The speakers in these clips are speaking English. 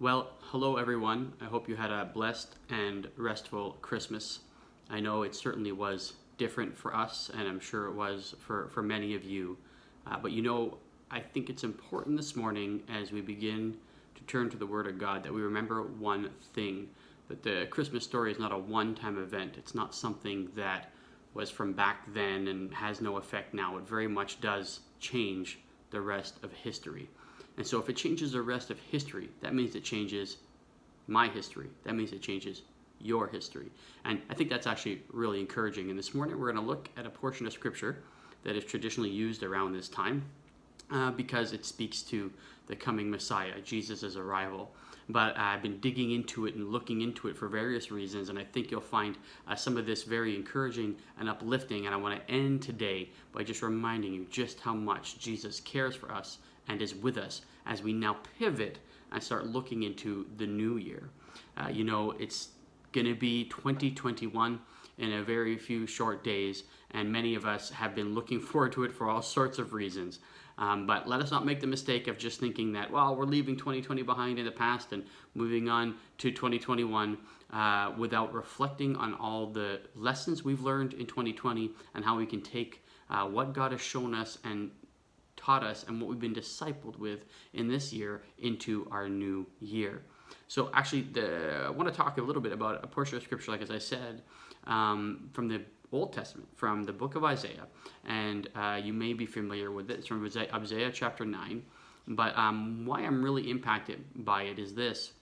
Well, hello everyone. I hope you had a blessed and restful Christmas. I know it certainly was different for us, and I'm sure it was for, for many of you. Uh, but you know, I think it's important this morning as we begin to turn to the Word of God that we remember one thing that the Christmas story is not a one time event. It's not something that was from back then and has no effect now. It very much does change the rest of history. And so, if it changes the rest of history, that means it changes my history. That means it changes your history. And I think that's actually really encouraging. And this morning, we're going to look at a portion of Scripture that is traditionally used around this time uh, because it speaks to the coming Messiah, Jesus' arrival. But I've been digging into it and looking into it for various reasons, and I think you'll find uh, some of this very encouraging and uplifting. And I want to end today by just reminding you just how much Jesus cares for us and is with us as we now pivot and start looking into the new year. Uh, you know, it's going to be 2021 in a very few short days, and many of us have been looking forward to it for all sorts of reasons. Um, but let us not make the mistake of just thinking that, well, we're leaving 2020 behind in the past and moving on to 2021 uh, without reflecting on all the lessons we've learned in 2020 and how we can take uh, what God has shown us and taught us and what we've been discipled with in this year into our new year. So, actually, the, I want to talk a little bit about a portion of scripture, like as I said, um, from the Old Testament, from the book of Isaiah. And uh, you may be familiar with it. It's from Isaiah chapter 9. But um, why I'm really impacted by it is this.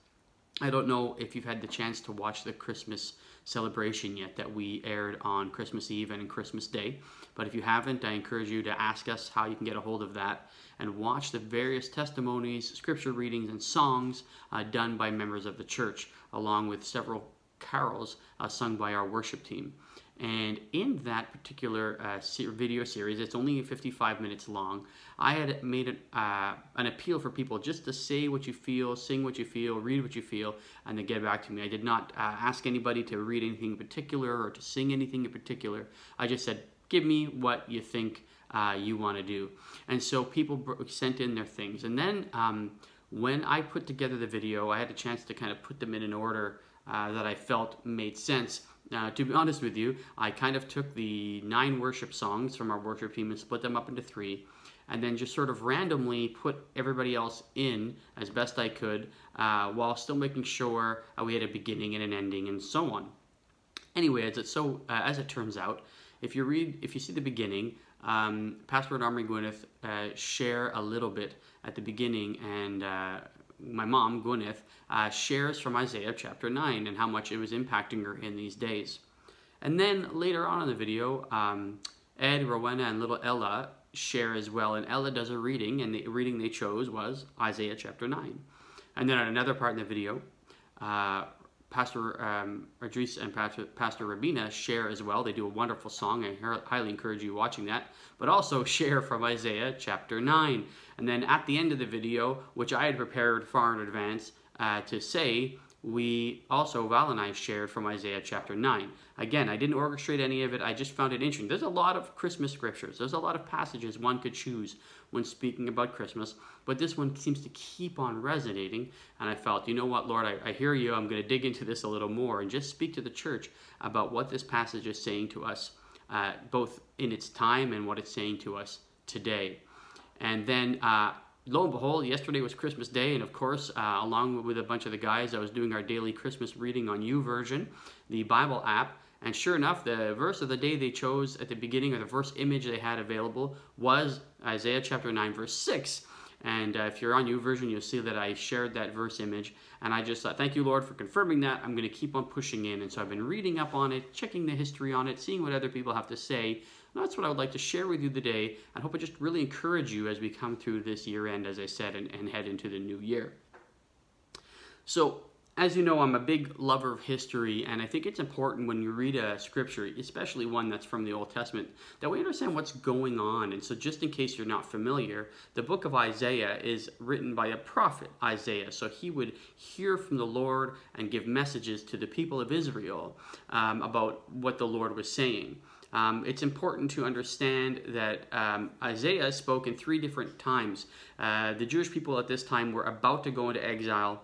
I don't know if you've had the chance to watch the Christmas celebration yet that we aired on Christmas Eve and Christmas Day. But if you haven't, I encourage you to ask us how you can get a hold of that and watch the various testimonies, scripture readings, and songs uh, done by members of the church, along with several carols uh, sung by our worship team. And in that particular uh, video series, it's only 55 minutes long. I had made an, uh, an appeal for people just to say what you feel, sing what you feel, read what you feel, and then get back to me. I did not uh, ask anybody to read anything in particular or to sing anything in particular. I just said, give me what you think uh, you want to do. And so people sent in their things. And then um, when I put together the video, I had a chance to kind of put them in an order uh, that I felt made sense. Uh, to be honest with you, I kind of took the nine worship songs from our worship team and split them up into three, and then just sort of randomly put everybody else in as best I could, uh, while still making sure uh, we had a beginning and an ending and so on. Anyway, as it so uh, as it turns out, if you read, if you see the beginning, um, Pastor and Armory Gwyneth uh, share a little bit at the beginning, and uh, my mom, Gwyneth, uh, shares from Isaiah chapter 9 and how much it was impacting her in these days. And then later on in the video, um, Ed, Rowena, and little Ella share as well. And Ella does a reading, and the reading they chose was Isaiah chapter 9. And then at another part in the video, uh, Pastor um, Idris and Pastor, Pastor Rabina share as well. They do a wonderful song. I highly encourage you watching that. But also share from Isaiah chapter 9. And then at the end of the video, which I had prepared far in advance uh, to say, we also, Val and I shared from Isaiah chapter 9. Again, I didn't orchestrate any of it, I just found it interesting. There's a lot of Christmas scriptures, there's a lot of passages one could choose when speaking about Christmas, but this one seems to keep on resonating. And I felt, you know what, Lord, I, I hear you. I'm going to dig into this a little more and just speak to the church about what this passage is saying to us, uh, both in its time and what it's saying to us today. And then, uh, lo and behold, yesterday was Christmas Day, and of course, uh, along with a bunch of the guys, I was doing our daily Christmas reading on YouVersion, the Bible app. And sure enough, the verse of the day they chose at the beginning, or the verse image they had available, was Isaiah chapter 9, verse 6. And uh, if you're on YouVersion, you'll see that I shared that verse image. And I just thought, thank you, Lord, for confirming that. I'm going to keep on pushing in. And so I've been reading up on it, checking the history on it, seeing what other people have to say. And that's what I would like to share with you today. I hope I just really encourage you as we come through this year end, as I said, and, and head into the new year. So, as you know, I'm a big lover of history, and I think it's important when you read a scripture, especially one that's from the Old Testament, that we understand what's going on. And so, just in case you're not familiar, the book of Isaiah is written by a prophet, Isaiah. So, he would hear from the Lord and give messages to the people of Israel um, about what the Lord was saying. Um, it's important to understand that um, Isaiah spoke in three different times. Uh, the Jewish people at this time were about to go into exile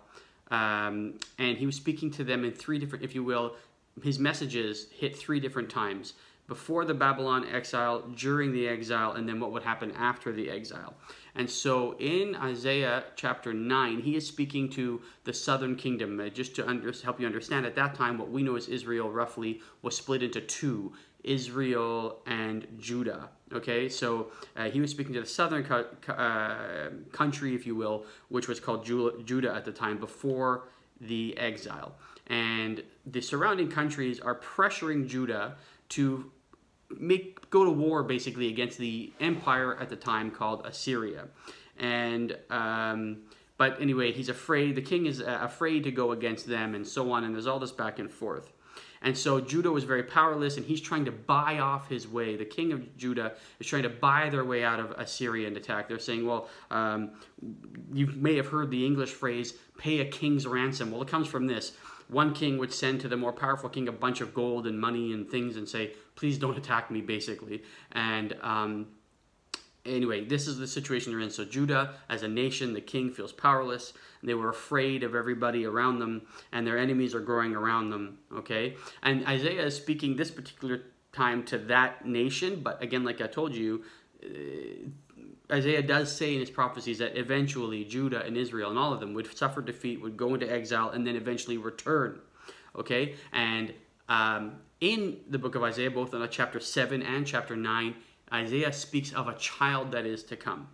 Um, and he was speaking to them in three different, if you will, his messages hit three different times before the Babylon exile, during the exile, and then what would happen after the exile. And so in Isaiah chapter 9, he is speaking to the southern kingdom. Uh, just to under, help you understand, at that time, what we know as Israel roughly was split into two Israel and Judah. Okay, so uh, he was speaking to the southern co- uh, country, if you will, which was called Judah at the time before the exile. And the surrounding countries are pressuring Judah to make go to war basically against the empire at the time called Assyria, and um, but anyway, he's afraid. The king is uh, afraid to go against them, and so on. And there's all this back and forth. And so Judah was very powerless, and he's trying to buy off his way. The king of Judah is trying to buy their way out of Assyrian attack. They're saying, well, um, you may have heard the English phrase, pay a king's ransom. Well, it comes from this one king would send to the more powerful king a bunch of gold and money and things and say, please don't attack me, basically. And um, anyway, this is the situation they're in. So Judah, as a nation, the king feels powerless. They were afraid of everybody around them, and their enemies are growing around them. Okay, and Isaiah is speaking this particular time to that nation. But again, like I told you, uh, Isaiah does say in his prophecies that eventually Judah and Israel and all of them would suffer defeat, would go into exile, and then eventually return. Okay? And um, in the book of Isaiah, both in chapter 7 and chapter 9, Isaiah speaks of a child that is to come.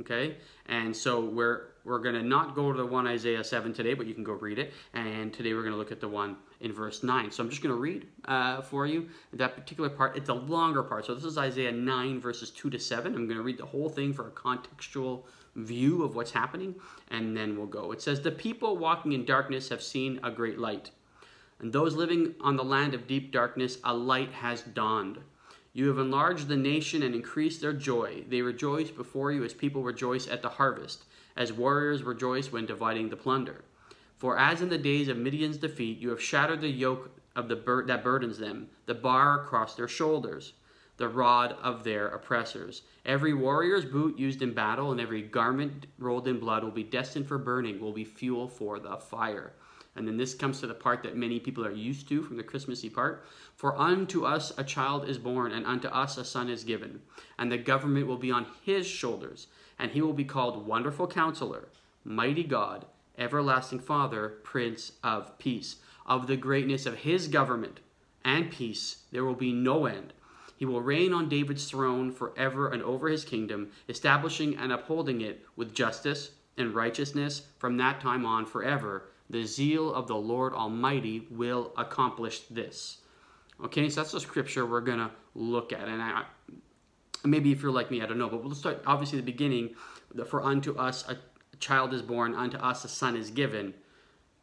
Okay? And so we're we're going to not go to the one Isaiah 7 today, but you can go read it. And today we're going to look at the one in verse 9. So I'm just going to read uh, for you that particular part. It's a longer part. So this is Isaiah 9, verses 2 to 7. I'm going to read the whole thing for a contextual view of what's happening, and then we'll go. It says, The people walking in darkness have seen a great light. And those living on the land of deep darkness, a light has dawned. You have enlarged the nation and increased their joy. They rejoice before you as people rejoice at the harvest as warriors rejoice when dividing the plunder. For as in the days of Midian's defeat, you have shattered the yoke of the bur- that burdens them, the bar across their shoulders, the rod of their oppressors. Every warrior's boot used in battle and every garment rolled in blood will be destined for burning, will be fuel for the fire. And then this comes to the part that many people are used to from the Christmassy part. For unto us a child is born, and unto us a son is given, and the government will be on his shoulders and he will be called Wonderful Counselor, Mighty God, Everlasting Father, Prince of Peace. Of the greatness of his government and peace there will be no end. He will reign on David's throne forever and over his kingdom, establishing and upholding it with justice and righteousness from that time on forever. The zeal of the Lord Almighty will accomplish this. Okay, so that's the scripture we're going to look at. And I, maybe if you're like me, I don't know, but we'll start obviously the beginning. For unto us a child is born, unto us a son is given,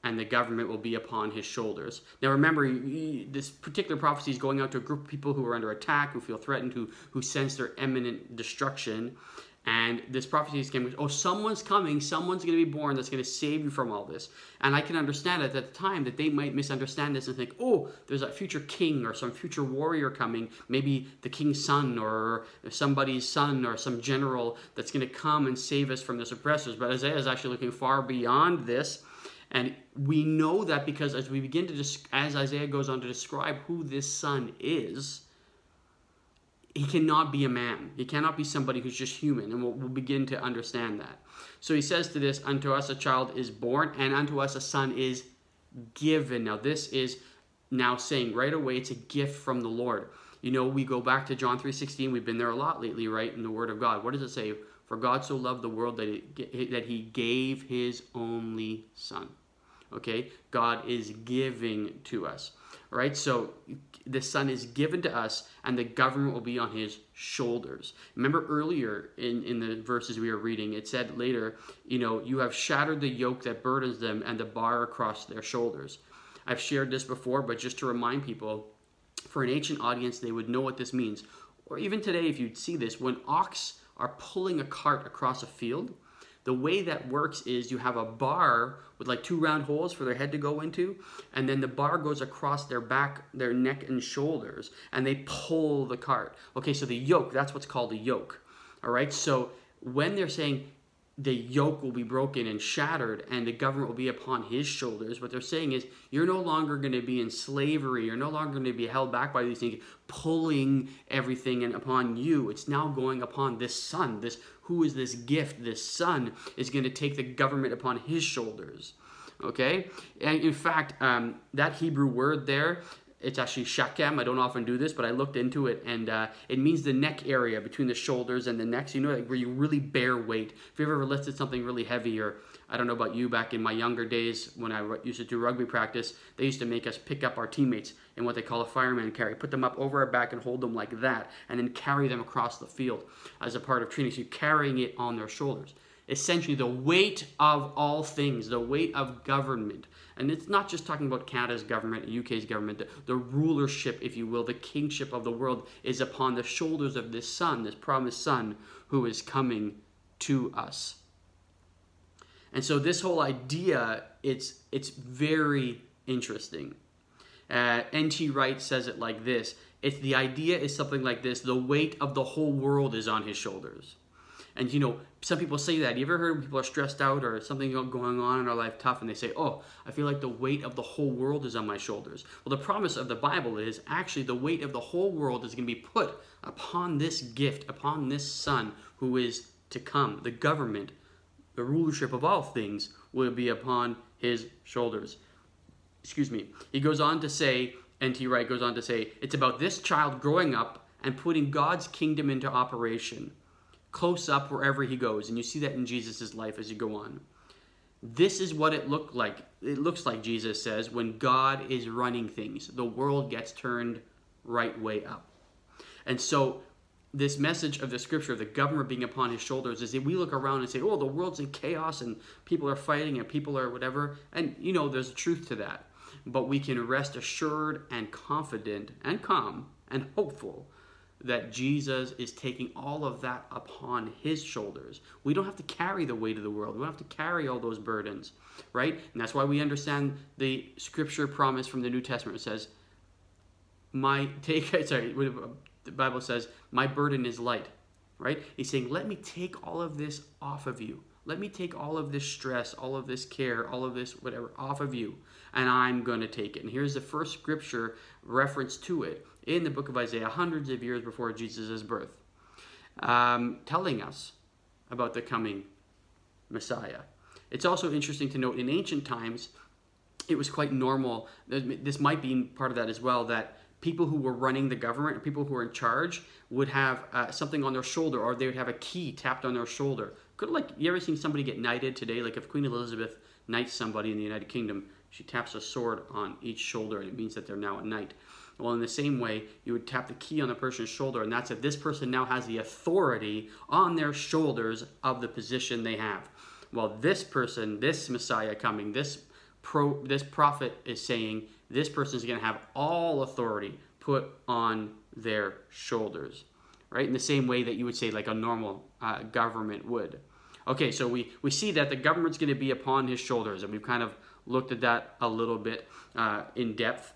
and the government will be upon his shoulders. Now remember, this particular prophecy is going out to a group of people who are under attack, who feel threatened, who who sense their imminent destruction, and this prophecy is coming oh, someone's coming, someone's going to be born that's going to save you from all this. And I can understand at the time that they might misunderstand this and think, oh, there's a future king or some future warrior coming, maybe the king's son or somebody's son or some general that's going to come and save us from this oppressors. But Isaiah is actually looking far beyond this. And we know that because as we begin to, as Isaiah goes on to describe who this son is, he cannot be a man. He cannot be somebody who's just human, and we'll, we'll, begin to understand that. So he says to this, Unto us a child is born, and unto us a son is given. Now, this is now saying right away it's a gift from the Lord. You know, we go back to John 3.16. We've been there a lot lately, right, in the Word of God. What does it say? For God so loved the world that, that he gave his only son. Okay? God is giving to us. Right? So the son is given to us and the government will be on his shoulders. Remember earlier in, in the verses we were reading it said later you know you have shattered the yoke that burdens them and the bar across their shoulders. I've shared this before but just to remind people for an ancient audience they would know what this means. Or even today if you'd see this when ox are pulling a cart across a field the way that works is you have a bar with like two round holes for their head to go into, and then the bar goes across their back, their neck and shoulders, and they pull the cart. Okay, so the yoke, that's what's called a yoke. All right, so when they're saying, the yoke will be broken and shattered and the government will be upon his shoulders. What they're saying is, you're no longer going to be in slavery. You're no longer going to be held back by these things, pulling everything and upon you. It's now going upon this son. This who is this gift? This son is going to take the government upon his shoulders. Okay, and in fact, um, that Hebrew word there it's actually shakem. I don't often do this, but I looked into it, and uh, it means the neck area between the shoulders and the necks. You know, like where you really bear weight. If you've ever lifted something really heavy, or I don't know about you, back in my younger days when I used to do rugby practice, they used to make us pick up our teammates in what they call a fireman carry, put them up over our back and hold them like that, and then carry them across the field as a part of training. So you're carrying it on their shoulders essentially the weight of all things, the weight of government. And it's not just talking about Canada's government, UK's government, the, the, rulership, if you will, the kingship of the world is upon the shoulders of this son, this promised son who is coming to us. And so this whole idea, it's it's very interesting. Uh, N.T. Wright says it like this: It's the idea is something like this: the weight of the whole world is on his shoulders. And you know, some people say that. You ever heard people are stressed out or something going on in our life tough, and they say, "Oh, I feel like the weight of the whole world is on my shoulders." Well, the promise of the Bible is actually the weight of the whole world is going to be put upon this gift, upon this Son who is to come. The government, the rulership of all things, will be upon his shoulders. Excuse me. He goes on to say, N.T. Wright goes on to say, it's about this child growing up and putting God's kingdom into operation close up wherever he goes. And you see that in Jesus' life as you go on. This is what it looked like. It looks like Jesus says when God is running things, the world gets turned right way up. And so this message of the scripture of the government being upon his shoulders is that we look around and say, oh, the world's in chaos and people are fighting and people are whatever. And, you know, there's truth to that. But we can rest assured and confident and calm and hopeful that Jesus is taking all of that upon his shoulders. We don't have to carry the weight of the world. We don't have to carry all those burdens, right? And that's why we understand the scripture promise from the New Testament. It says, "My take." Sorry, the Bible says, "My burden is light." Right? He's saying, "Let me take all of this off of you. Let me take all of this stress, all of this care, all of this whatever off of you, and I'm going to take it." And here's the first scripture reference to it in the book of Isaiah, hundreds of years before Jesus' birth, um, telling us about the coming Messiah. It's also interesting to note in ancient times, it was quite normal. This might be part of that as well, that people who were running the government, people who were in charge, would have uh, something on their shoulder, or they would have a key tapped on their shoulder. Could like you ever seen somebody get knighted today? Like if Queen Elizabeth knights somebody in the United Kingdom, she taps a sword on each shoulder, and it means that they're now a knight. Well, in the same way, you would tap the key on the person's shoulder, and that's if this person now has the authority on their shoulders of the position they have. Well, this person, this Messiah coming, this pro, this prophet is saying this person is going to have all authority put on their shoulders, right? In the same way that you would say like a normal uh, government would. Okay, so we, we see that the government's going to be upon his shoulders, and we've kind of looked at that a little bit uh, in depth.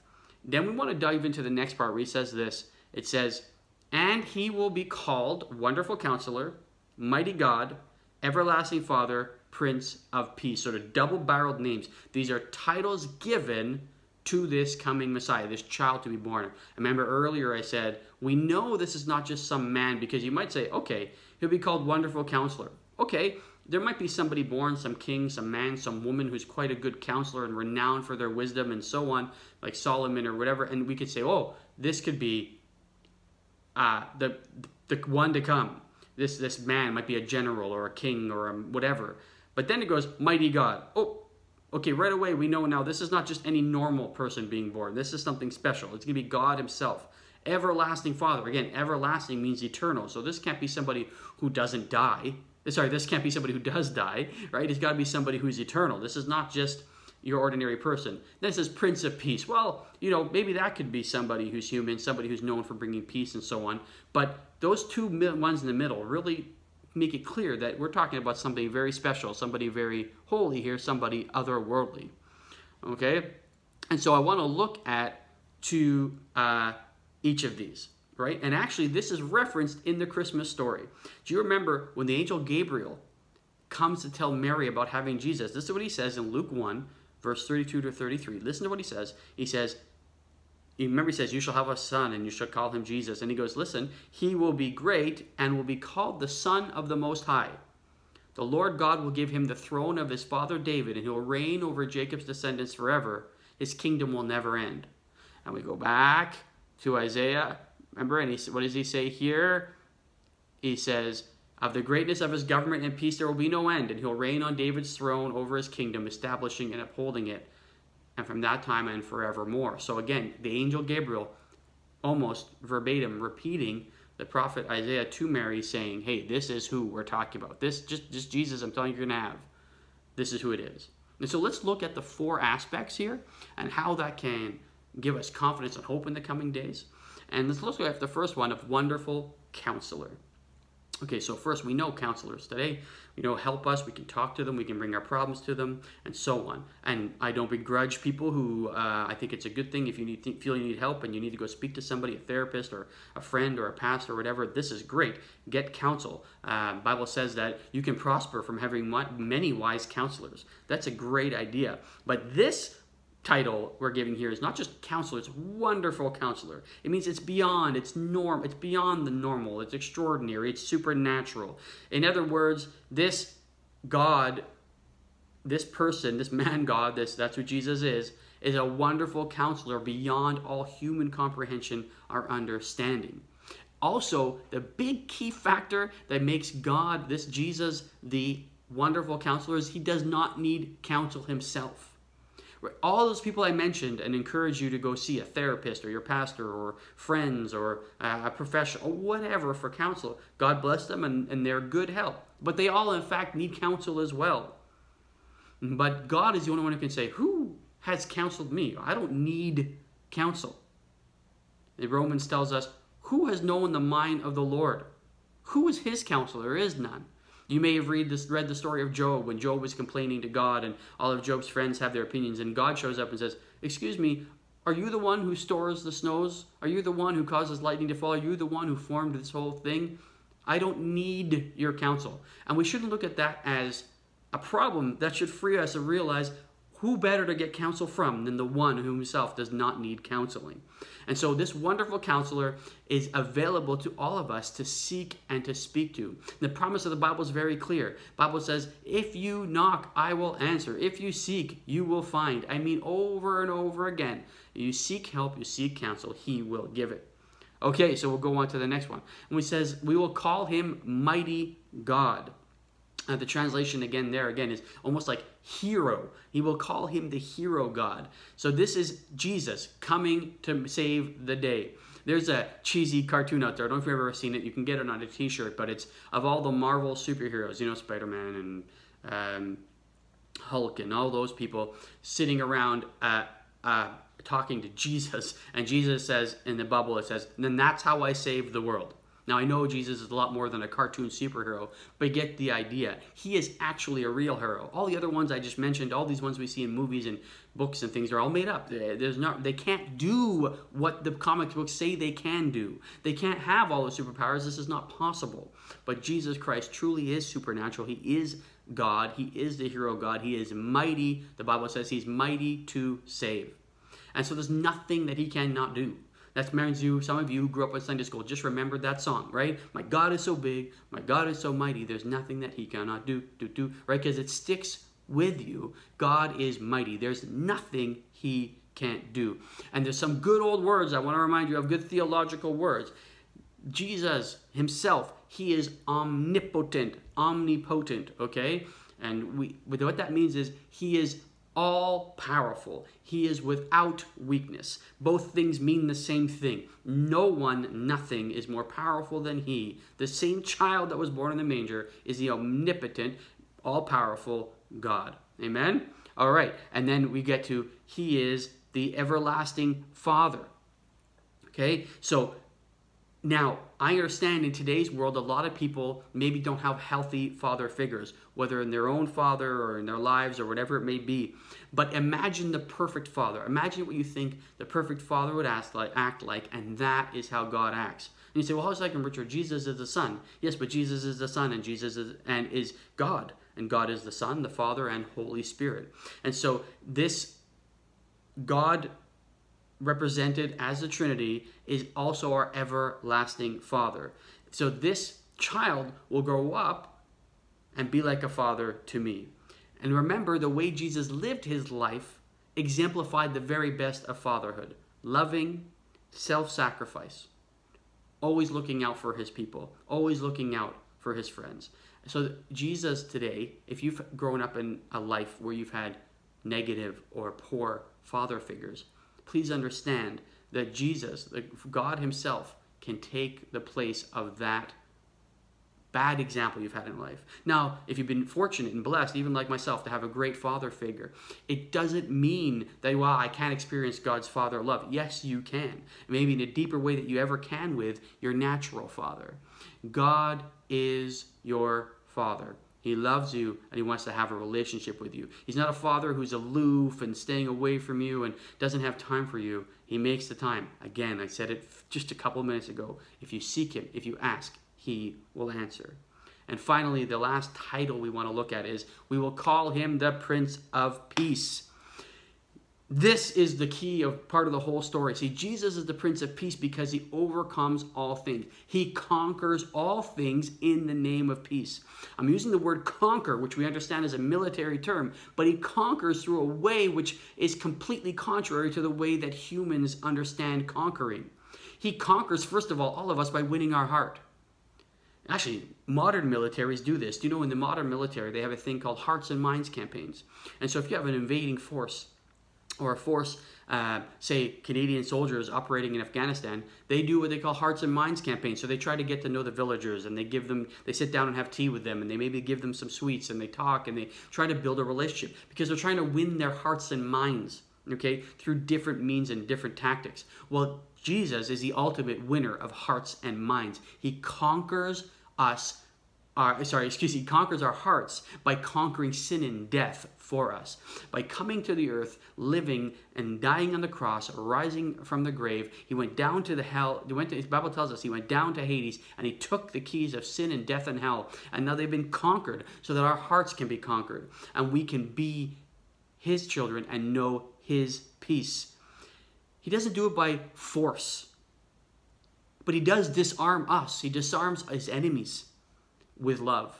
Then we want to dive into the next part where he says this. It says, And he will be called Wonderful Counselor, Mighty God, Everlasting Father, Prince of Peace. Sort of double barreled names. These are titles given to this coming Messiah, this child to be born. Remember earlier I said, we know this is not just some man because you might say, okay, he'll be called Wonderful Counselor. Okay, there might be somebody born, some king, some man, some woman who's quite a good counselor and renowned for their wisdom and so on, like Solomon or whatever, and we could say, oh, this could be uh, the the one to come. This this man might be a general or a king or a whatever. But then it goes, mighty God. Oh, okay, right away we know now this is not just any normal person being born. This is something special. It's going to be God Himself. Everlasting Father. Again, everlasting means eternal. So this can't be somebody who doesn't die sorry, this can't be somebody who does die, right? It's got to be somebody who's eternal. This is not just your ordinary person. Then it says Prince of Peace. Well, you know, maybe that could be somebody who's human, somebody who's known for bringing peace and so on. But those two ones in the middle really make it clear that we're talking about something very special, somebody very holy here, somebody otherworldly. Okay? And so I want to look at to uh, each of these right? And actually, this is referenced in the Christmas story. Do you remember when the angel Gabriel comes to tell Mary about having Jesus. This is what he says in Luke 1, verse 32 to 33. Listen to what he says. He says, remember he says you shall have a son and you shall call him jesus and he goes listen he will be great and will be called the son of the most high the lord god will give him the throne of his father david and he will reign over jacob's descendants forever his kingdom will never end and we go back to isaiah remember and he, what does he say here he says of the greatness of his government and peace there will be no end and he'll reign on david's throne over his kingdom establishing and upholding it and from that time and forevermore. So again, the angel Gabriel almost verbatim repeating the prophet Isaiah to Mary saying, "Hey, this is who we're talking about. This just just Jesus, I'm telling you you're to have. This is who it is." And so let's look at the four aspects here and how that can give us confidence and hope in the coming days. And let's look at the first one of wonderful counselor. Okay, so first we know counselors today. You know, help us. We can talk to them. We can bring our problems to them, and so on. And I don't begrudge people who uh, I think it's a good thing if you need feel you need help and you need to go speak to somebody, a therapist or a friend or a pastor or whatever. This is great. Get counsel. Uh, Bible says that you can prosper from having many wise counselors. That's a great idea. But this title we're giving here is not just counselor, it's wonderful counselor. It means it's beyond, it's norm, it's beyond the normal, it's extraordinary, it's supernatural. In other words, this God, this person, this man God, this that's who Jesus is, is a wonderful counselor beyond all human comprehension or understanding. Also, the big key factor that makes God, this Jesus, the wonderful counselor is he does not need counsel himself all those people I mentioned and encourage you to go see a therapist or your pastor or friends or a professional whatever for counsel. God bless them and, and they're good help. But they all, in fact, need counsel as well. But God is the only one who can say, Who has counseled me? I don't need counsel. The Romans tells us, Who has known the mind of the Lord? Who is his counselor? There is none. You may have read, this, read the story of Job when Job was complaining to God, and all of Job's friends have their opinions, and God shows up and says, Excuse me, are you the one who stores the snows? Are you the one who causes lightning to fall? Are you the one who formed this whole thing? I don't need your counsel. And we shouldn't look at that as a problem. That should free us to realize who better to get counsel from than the one who himself does not need counseling? And so, this wonderful counselor is available to all of us to seek and to speak to. The promise of the Bible is very clear. Bible says, "If you knock, I will answer. If you seek, you will find." I mean, over and over again. You seek help, you seek counsel, He will give it. Okay, so we'll go on to the next one. And he says, "We will call him mighty God." Uh, the translation again there again is almost like hero. He will call him the hero God. So this is Jesus coming to save the day. There's a cheesy cartoon out there. I don't know if you've ever seen it. You can get it on a T-shirt, but it's of all the Marvel superheroes. You know, Spider-Man and um, Hulk and all those people sitting around uh, uh, talking to Jesus, and Jesus says in the bubble, it says, "Then that's how I save the world." Now, I know Jesus is a lot more than a cartoon superhero, but get the idea. He is actually a real hero. All the other ones I just mentioned, all these ones we see in movies and books and things, are all made up. There's not, they can't do what the comic books say they can do. They can't have all the superpowers. This is not possible. But Jesus Christ truly is supernatural. He is God. He is the hero God. He is mighty. The Bible says he's mighty to save. And so there's nothing that he cannot do. That reminds you, some of you grew up in Sunday school, just remember that song, right? My God is so big, my God is so mighty, there's nothing that he cannot do, do, do, right? Because it sticks with you. God is mighty. There's nothing he can't do. And there's some good old words I want to remind you of, good theological words. Jesus himself, he is omnipotent, omnipotent, okay? And we what that means is he is all powerful. He is without weakness. Both things mean the same thing. No one, nothing is more powerful than he. The same child that was born in the manger is the omnipotent, all powerful God. Amen? All right. And then we get to he is the everlasting Father. Okay? So now, I understand in today's world, a lot of people maybe don't have healthy father figures, whether in their own father or in their lives or whatever it may be. But imagine the perfect father. Imagine what you think the perfect father would act like, act like and that is how God acts. And you say, well, how's that Richard? Jesus is the Son. Yes, but Jesus is the Son, and Jesus is and is God, and God is the Son, the Father, and Holy Spirit. And so this God represented as the Trinity is also our everlasting Father. So this child will grow up and be like a father to me. And remember, the way Jesus lived his life exemplified the very best of fatherhood loving, self sacrifice, always looking out for his people, always looking out for his friends. So, Jesus today, if you've grown up in a life where you've had negative or poor father figures, please understand that Jesus, God Himself, can take the place of that bad example you've had in life. Now, if you've been fortunate and blessed, even like myself, to have a great father figure, it doesn't mean that, well, I can't experience God's father love. Yes, you can. Maybe in a deeper way that you ever can with your natural father. God is your father. He loves you and he wants to have a relationship with you. He's not a father who's aloof and staying away from you and doesn't have time for you. He makes the time. Again, I said it just a couple minutes ago. If you seek him, if you ask, he will answer. And finally, the last title we want to look at is we will call him the Prince of Peace. This is the key of part of the whole story. See, Jesus is the Prince of Peace because he overcomes all things. He conquers all things in the name of peace. I'm using the word conquer, which we understand as a military term, but he conquers through a way which is completely contrary to the way that humans understand conquering. He conquers, first of all, all of us by winning our heart. Actually, modern militaries do this. Do you know in the modern military they have a thing called hearts and minds campaigns? And so if you have an invading force or a force, uh, say Canadian soldiers operating in Afghanistan, they do what they call hearts and minds campaigns. So they try to get to know the villagers and they give them, they sit down and have tea with them and they maybe give them some sweets and they talk and they try to build a relationship because they're trying to win their hearts and minds, okay, through different means and different tactics. Well, Jesus is the ultimate winner of hearts and minds. He conquers us our, sorry, excuse me, conquers our hearts by conquering sin and death for us. By coming to the earth, living and dying on the cross, rising from the grave, he went down to the hell. He went to, the Bible tells us he went down to Hades and he took the keys of sin and death and hell. And now they've been conquered so that our hearts can be conquered and we can be his children and know his peace. He doesn't do it by force. But he does disarm us. He disarms his enemies with love.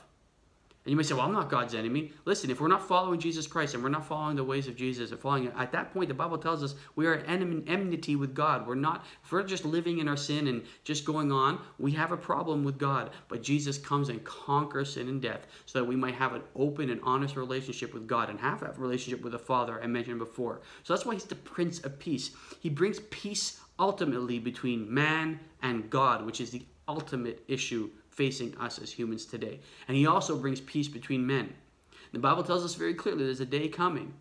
And you may say, well, I'm not God's enemy. Listen, if we're not following Jesus Christ and we're not following the ways of Jesus and following at that point, the Bible tells us we are at enmity with God. We're not, if we're just living in our sin and just going on, we have a problem with God. But Jesus comes and conquers sin and death so that we might have an open and honest relationship with God and have that relationship with the Father I mentioned before. So that's why he's the Prince of Peace. He brings peace ultimately between man and God, which is the ultimate issue facing us as humans today. And he also brings peace between men. The Bible tells us very clearly there's a day coming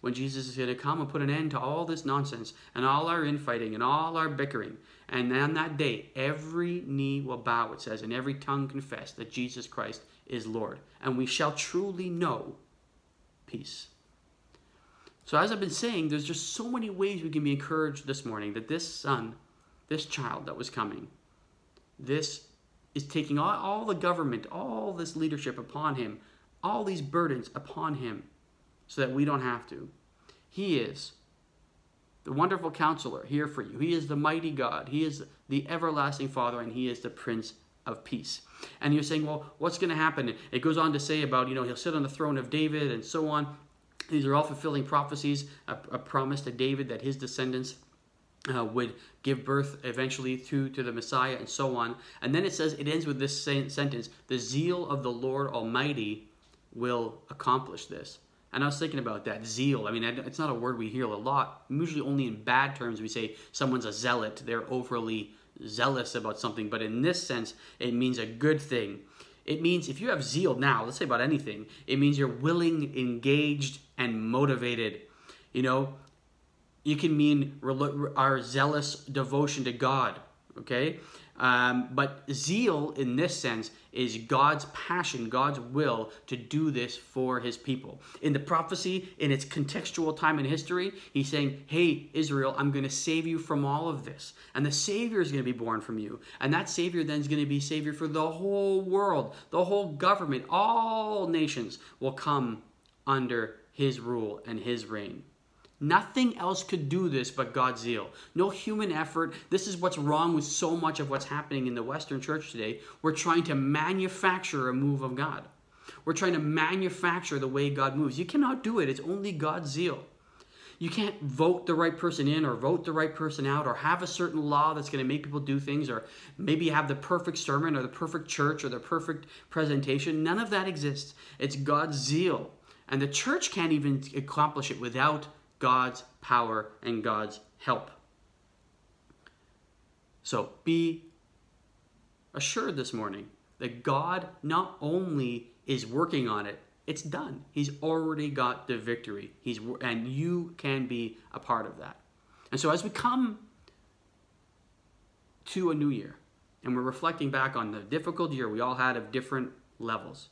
when Jesus is going to come and put an end to all this nonsense and all our infighting and all our bickering. And on that day, every knee will bow, it says, and every tongue confess that Jesus Christ is Lord. And we shall truly know peace. So, as I've been saying, there's just so many ways we can be encouraged this morning that this son, this child that was coming, this is taking all, all the government, all this leadership upon him, all these burdens upon him, so that we don't have to. He is the wonderful counselor here for you. He is the mighty God. He is the everlasting Father, and He is the Prince of Peace. And you're saying, well, what's going to happen? It goes on to say about, you know, he'll sit on the throne of David and so on. These are all fulfilling prophecies, a, a promise to David that his descendants uh, would give birth eventually to, to the Messiah and so on. And then it says, it ends with this sentence the zeal of the Lord Almighty will accomplish this. And I was thinking about that zeal. I mean, it's not a word we hear a lot. Usually, only in bad terms, we say someone's a zealot, they're overly zealous about something. But in this sense, it means a good thing. It means if you have zeal now, let's say about anything, it means you're willing, engaged, and motivated. You know, you can mean our zealous devotion to God, okay? Um, but zeal, in this sense, is God's passion, God's will to do this for his people. In the prophecy, in its contextual time in history, he's saying, Hey, Israel, I'm going to save you from all of this. And the Savior is going to be born from you. And that Savior then is going to be Savior for the whole world, the whole government, all nations will come under his rule and his reign. Nothing else could do this but God's zeal. No human effort. This is what's wrong with so much of what's happening in the Western church today. We're trying to manufacture a move of God. We're trying to manufacture the way God moves. You cannot do it, it's only God's zeal. You can't vote the right person in or vote the right person out or have a certain law that's going to make people do things or maybe have the perfect sermon or the perfect church or the perfect presentation. None of that exists. It's God's zeal. And the church can't even accomplish it without God's power and God's help. So be assured this morning that God not only is working on it, it's done. He's already got the victory. He's and you can be a part of that. And so as we come to a new year and we're reflecting back on the difficult year we all had of different levels,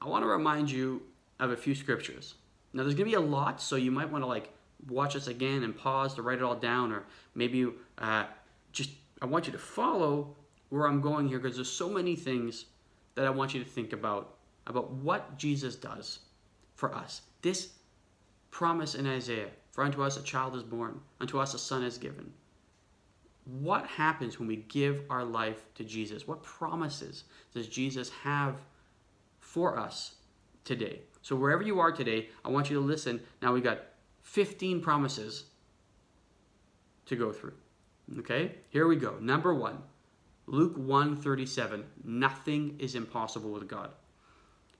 I want to remind you of a few scriptures now there's gonna be a lot, so you might want to like watch this again and pause to write it all down, or maybe uh, just I want you to follow where I'm going here because there's so many things that I want you to think about about what Jesus does for us. This promise in Isaiah, for unto us a child is born, unto us a son is given. What happens when we give our life to Jesus? What promises does Jesus have for us today? So wherever you are today, I want you to listen. Now we got 15 promises to go through. Okay? Here we go. Number 1. Luke 1:37. Nothing is impossible with God.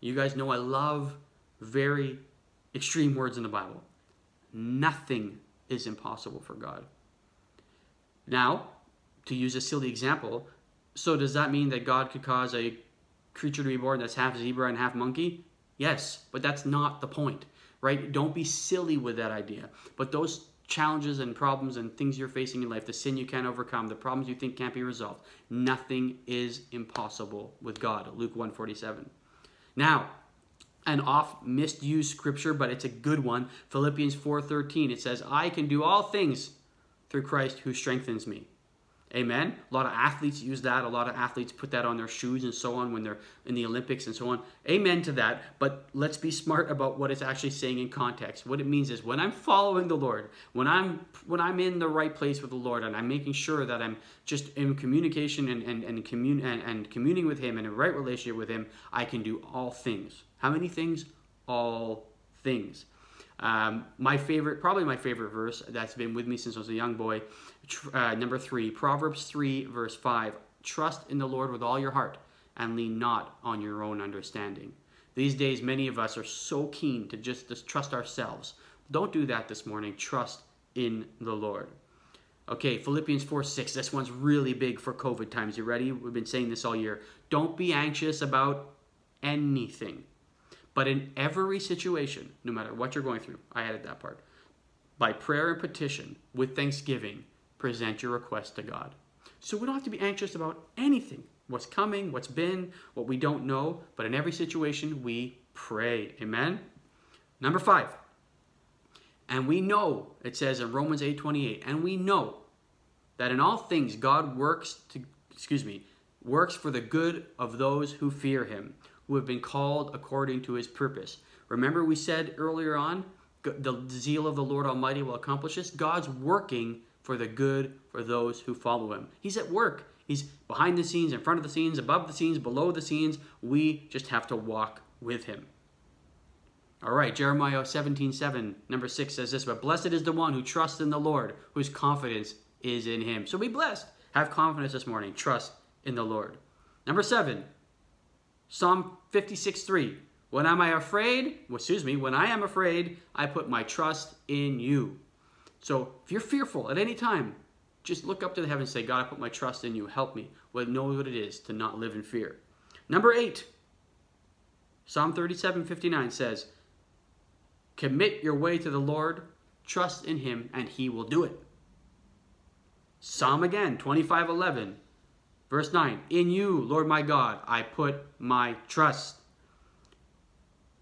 You guys know I love very extreme words in the Bible. Nothing is impossible for God. Now, to use a silly example, so does that mean that God could cause a creature to be born that's half zebra and half monkey? Yes, but that's not the point, right? Don't be silly with that idea. But those challenges and problems and things you're facing in life, the sin you can't overcome, the problems you think can't be resolved, nothing is impossible with God. Luke 147. Now, an oft misused scripture, but it's a good one. Philippians 4:13. It says, "I can do all things through Christ who strengthens me." Amen. A lot of athletes use that. A lot of athletes put that on their shoes and so on when they're in the Olympics and so on. Amen to that. But let's be smart about what it's actually saying in context. What it means is when I'm following the Lord, when I'm when I'm in the right place with the Lord, and I'm making sure that I'm just in communication and and and, commun- and, and communing with Him in a right relationship with Him, I can do all things. How many things? All things. Um, my favorite, probably my favorite verse that's been with me since I was a young boy, uh, number three, Proverbs 3, verse 5. Trust in the Lord with all your heart and lean not on your own understanding. These days, many of us are so keen to just, just trust ourselves. Don't do that this morning. Trust in the Lord. Okay, Philippians 4 6. This one's really big for COVID times. You ready? We've been saying this all year. Don't be anxious about anything. But in every situation, no matter what you're going through, I added that part, by prayer and petition, with thanksgiving, present your request to God. So we don't have to be anxious about anything what's coming, what's been, what we don't know, but in every situation, we pray. Amen? Number five. And we know, it says in Romans 8 28, and we know that in all things God works to, excuse me, works for the good of those who fear him, who have been called according to his purpose. Remember, we said earlier on, the zeal of the Lord Almighty will accomplish this? God's working for the good for those who follow him. He's at work. He's behind the scenes, in front of the scenes, above the scenes, below the scenes. We just have to walk with him. All right, Jeremiah 17 7, number 6 says this, but blessed is the one who trusts in the Lord, whose confidence is in him. So be blessed. Have confidence this morning. Trust in the Lord. Number 7, Psalm 56 3. When am I afraid? Well, excuse me, when I am afraid, I put my trust in you. So if you're fearful at any time, just look up to the heavens and say, God, I put my trust in you. Help me. Well, know what it is to not live in fear. Number eight, Psalm 37 59 says, Commit your way to the Lord, trust in him, and he will do it. Psalm again, 25:11. Verse 9, In you, Lord my God, I put my trust.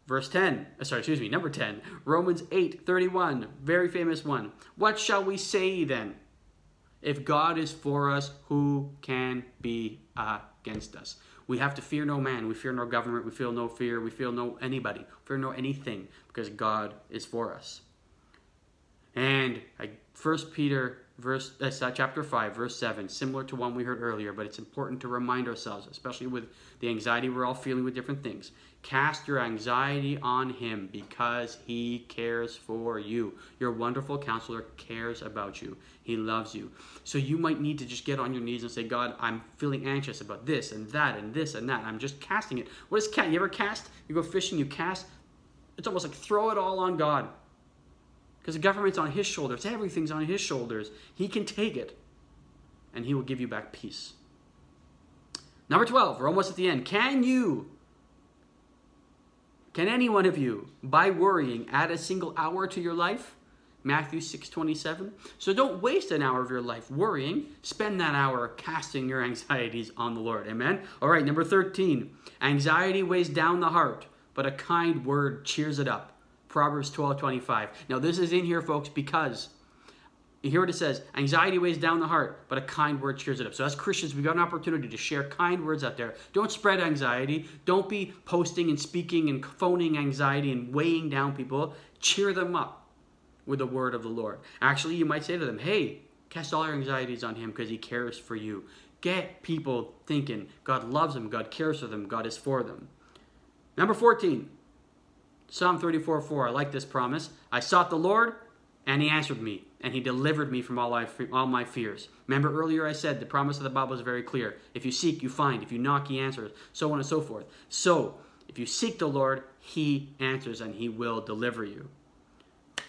Verse 10, uh, sorry, excuse me, number 10, Romans 8, 31, very famous one. What shall we say then? If God is for us, who can be against us? We have to fear no man, we fear no government, we feel no fear, we feel no anybody, fear no anything, because God is for us. And First Peter verse uh, chapter 5 verse 7 similar to one we heard earlier but it's important to remind ourselves especially with the anxiety we're all feeling with different things cast your anxiety on him because he cares for you. Your wonderful counselor cares about you. He loves you. So you might need to just get on your knees and say god i'm feeling anxious about this and that and this and that. I'm just casting it. What is cat you ever cast? You go fishing you cast. It's almost like throw it all on god. Because the government's on his shoulders, everything's on his shoulders. He can take it, and he will give you back peace. Number 12, we're almost at the end. Can you, can any one of you, by worrying, add a single hour to your life? Matthew 6:27. So don't waste an hour of your life worrying. Spend that hour casting your anxieties on the Lord. Amen. All right, number 13. Anxiety weighs down the heart, but a kind word cheers it up. Proverbs 12 25. Now, this is in here, folks, because hear what it says anxiety weighs down the heart, but a kind word cheers it up. So, as Christians, we've got an opportunity to share kind words out there. Don't spread anxiety. Don't be posting and speaking and phoning anxiety and weighing down people. Cheer them up with the word of the Lord. Actually, you might say to them, hey, cast all your anxieties on him because he cares for you. Get people thinking God loves them, God cares for them, God is for them. Number 14, Psalm 34 4. I like this promise. I sought the Lord, and he answered me, and he delivered me from all, my, all my fears. Remember earlier I said the promise of the Bible is very clear. If you seek, you find. If you knock, he answers. So on and so forth. So, if you seek the Lord, he answers and he will deliver you.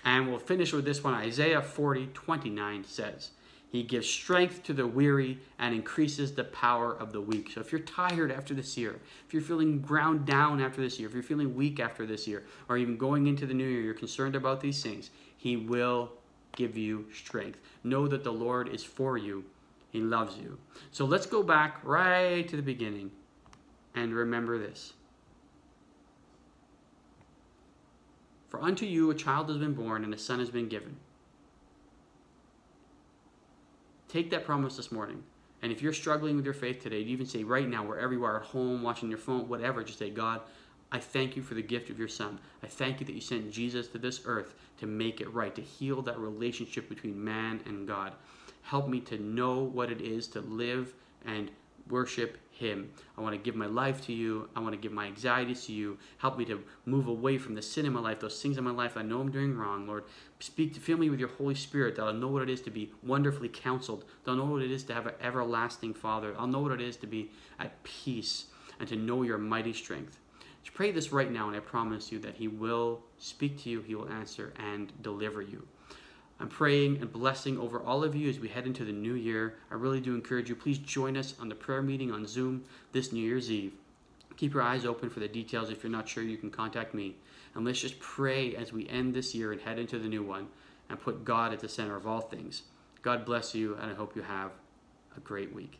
And we'll finish with this one. Isaiah 40 29 says, he gives strength to the weary and increases the power of the weak. So if you're tired after this year, if you're feeling ground down after this year, if you're feeling weak after this year, or even going into the new year, you're concerned about these things, He will give you strength. Know that the Lord is for you, He loves you. So let's go back right to the beginning and remember this. For unto you a child has been born, and a son has been given Take that promise this morning. And if you're struggling with your faith today, you even say right now, wherever you are at home, watching your phone, whatever, just say, God, I thank you for the gift of your son. I thank you that you sent Jesus to this earth to make it right, to heal that relationship between man and God. Help me to know what it is to live and worship Him. I want to give my life to you. I want to give my anxieties to you. Help me to move away from the sin in my life, those things in my life I know I'm doing wrong, Lord. Speak to fill me with your Holy Spirit that I'll know what it is to be wonderfully counseled. That I'll know what it is to have an everlasting Father. I'll know what it is to be at peace and to know your mighty strength. Just pray this right now, and I promise you that He will speak to you, He will answer, and deliver you. I'm praying and blessing over all of you as we head into the new year. I really do encourage you, please join us on the prayer meeting on Zoom this New Year's Eve. Keep your eyes open for the details. If you're not sure, you can contact me. And let's just pray as we end this year and head into the new one and put God at the center of all things. God bless you, and I hope you have a great week.